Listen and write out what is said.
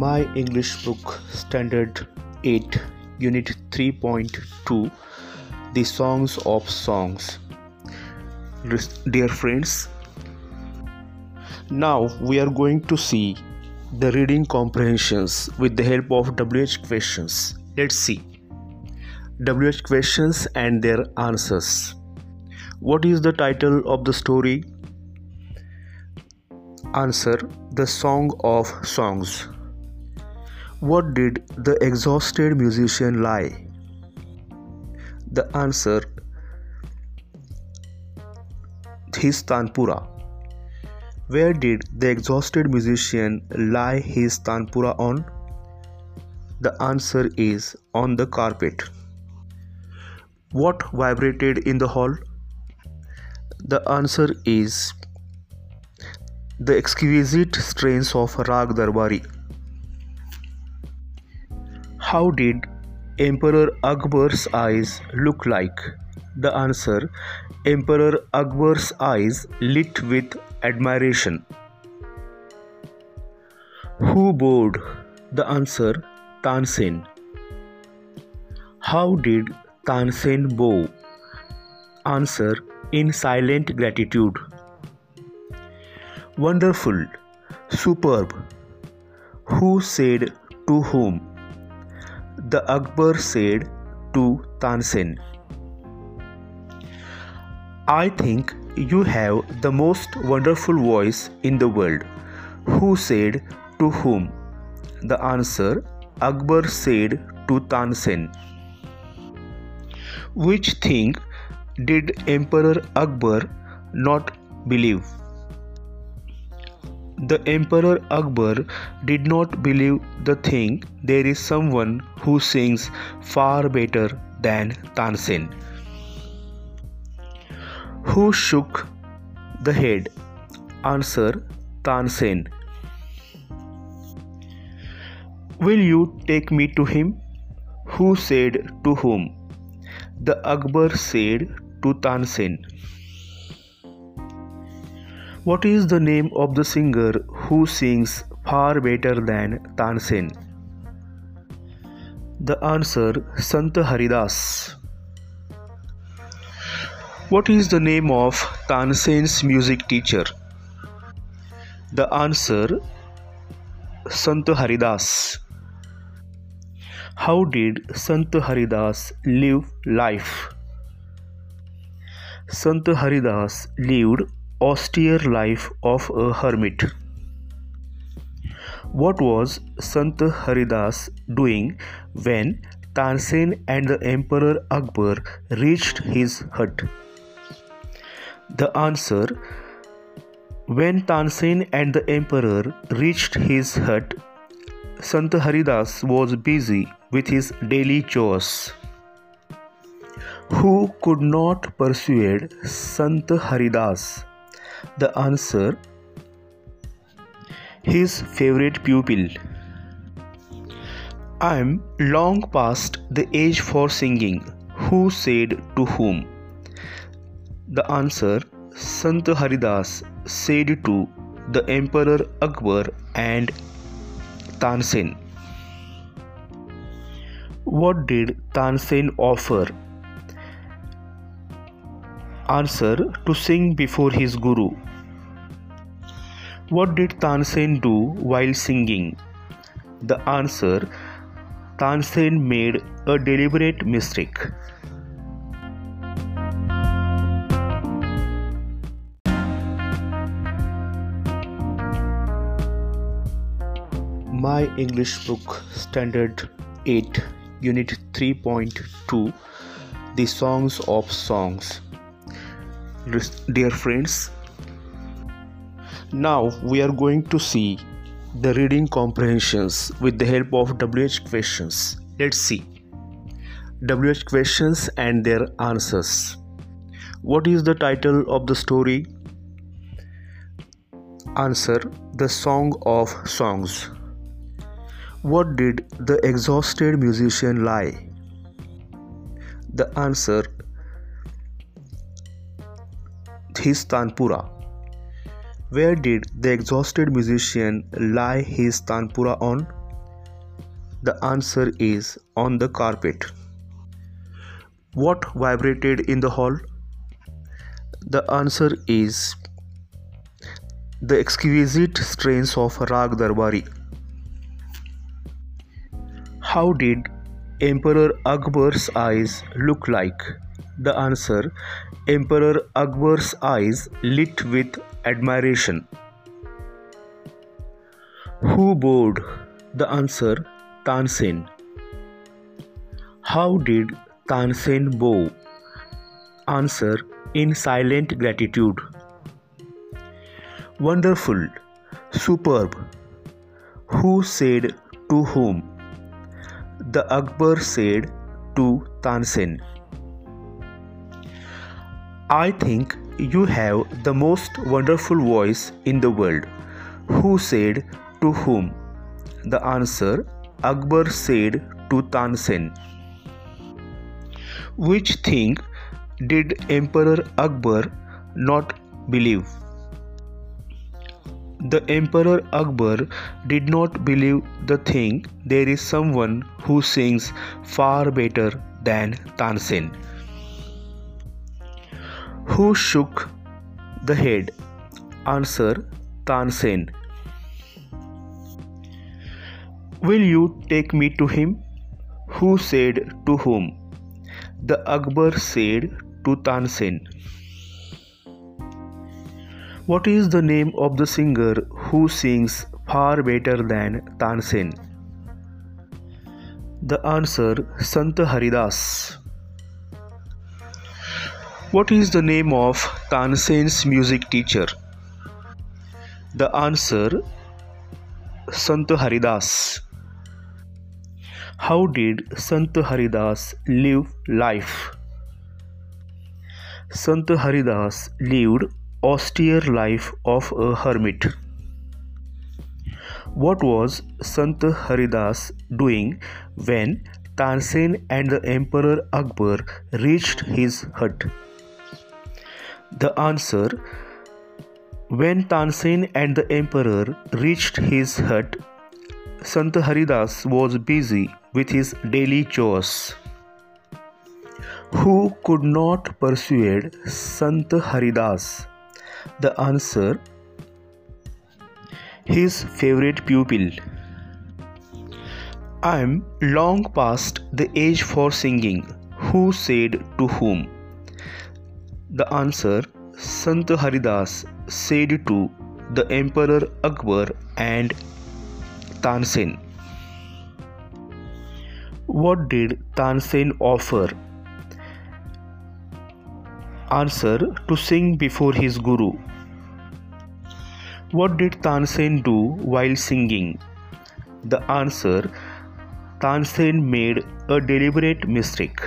My English Book Standard 8 Unit 3.2 The Songs of Songs. Dear friends, now we are going to see the reading comprehensions with the help of WH questions. Let's see. WH questions and their answers. What is the title of the story? Answer The Song of Songs. What did the exhausted musician lie? The answer his Tanpura. Where did the exhausted musician lie his Tanpura on? The answer is on the carpet. What vibrated in the hall? The answer is the exquisite strains of Rag Darbari. How did Emperor Akbar's eyes look like? The answer Emperor Akbar's eyes lit with admiration. Who bowed? The answer Tansen. How did Tansen bow? Answer in silent gratitude. Wonderful, superb. Who said to whom? The Akbar said to Tansen. I think you have the most wonderful voice in the world. Who said to whom? The answer Akbar said to Tansen. Which thing did Emperor Akbar not believe? The Emperor Akbar did not believe the thing there is someone who sings far better than Tansen. Who shook the head? Answer Tansen. Will you take me to him? Who said to whom? The Akbar said to Tansen. What is the name of the singer who sings far better than Tansen? The answer Sant Haridas. What is the name of Tansen's music teacher? The answer Sant Haridas. How did Sant Haridas live life? Sant Haridas lived austere life of a hermit. What was Sant Haridas doing when Tansen and the Emperor Akbar reached his hut? The answer When Tansen and the Emperor reached his hut, Sant Haridas was busy with his daily chores. Who could not persuade Sant Haridas? The answer His favorite pupil. I am long past the age for singing. Who said to whom? The answer Sant Haridas said to the Emperor Akbar and Tansen. What did Tansen offer? Answer to sing before his guru. What did Tansen do while singing? The answer Tansen made a deliberate mistake. My English Book Standard 8 Unit 3.2 The Songs of Songs. Dear friends, now we are going to see the reading comprehensions with the help of WH questions. Let's see. WH questions and their answers. What is the title of the story? Answer The Song of Songs. What did the exhausted musician lie? The answer his Tanpura. Where did the exhausted musician lie his Tanpura on? The answer is on the carpet. What vibrated in the hall? The answer is the exquisite strains of Rag Darbari. How did Emperor Akbar's eyes look like? The answer Emperor Akbar's eyes lit with admiration. Who bowed? The answer Tansen. How did Tansen bow? Answer in silent gratitude. Wonderful, superb. Who said to whom? The Akbar said to Tansen. I think you have the most wonderful voice in the world. Who said to whom? The answer Akbar said to Tansen. Which thing did Emperor Akbar not believe? The Emperor Akbar did not believe the thing there is someone who sings far better than Tansen. Who shook the head? Answer Tansen. Will you take me to him? Who said to whom? The Akbar said to Tansen. What is the name of the singer who sings far better than Tansen? The answer Sant Haridas. What is the name of Tansen's music teacher? The answer Sant Haridas. How did Sant Haridas live life? Sant Haridas lived austere life of a hermit. What was Sant Haridas doing when Tansen and the Emperor Akbar reached his hut? The answer When Tansen and the Emperor reached his hut, Sant Haridas was busy with his daily chores who could not persuade Sant Haridas? The answer his favorite pupil. I am long past the age for singing. Who said to whom? The answer Sant Haridas said to the Emperor Akbar and Tansen. What did Tansen offer Answer to sing before his guru. What did Tansen do while singing? The answer Tansen made a deliberate mistake.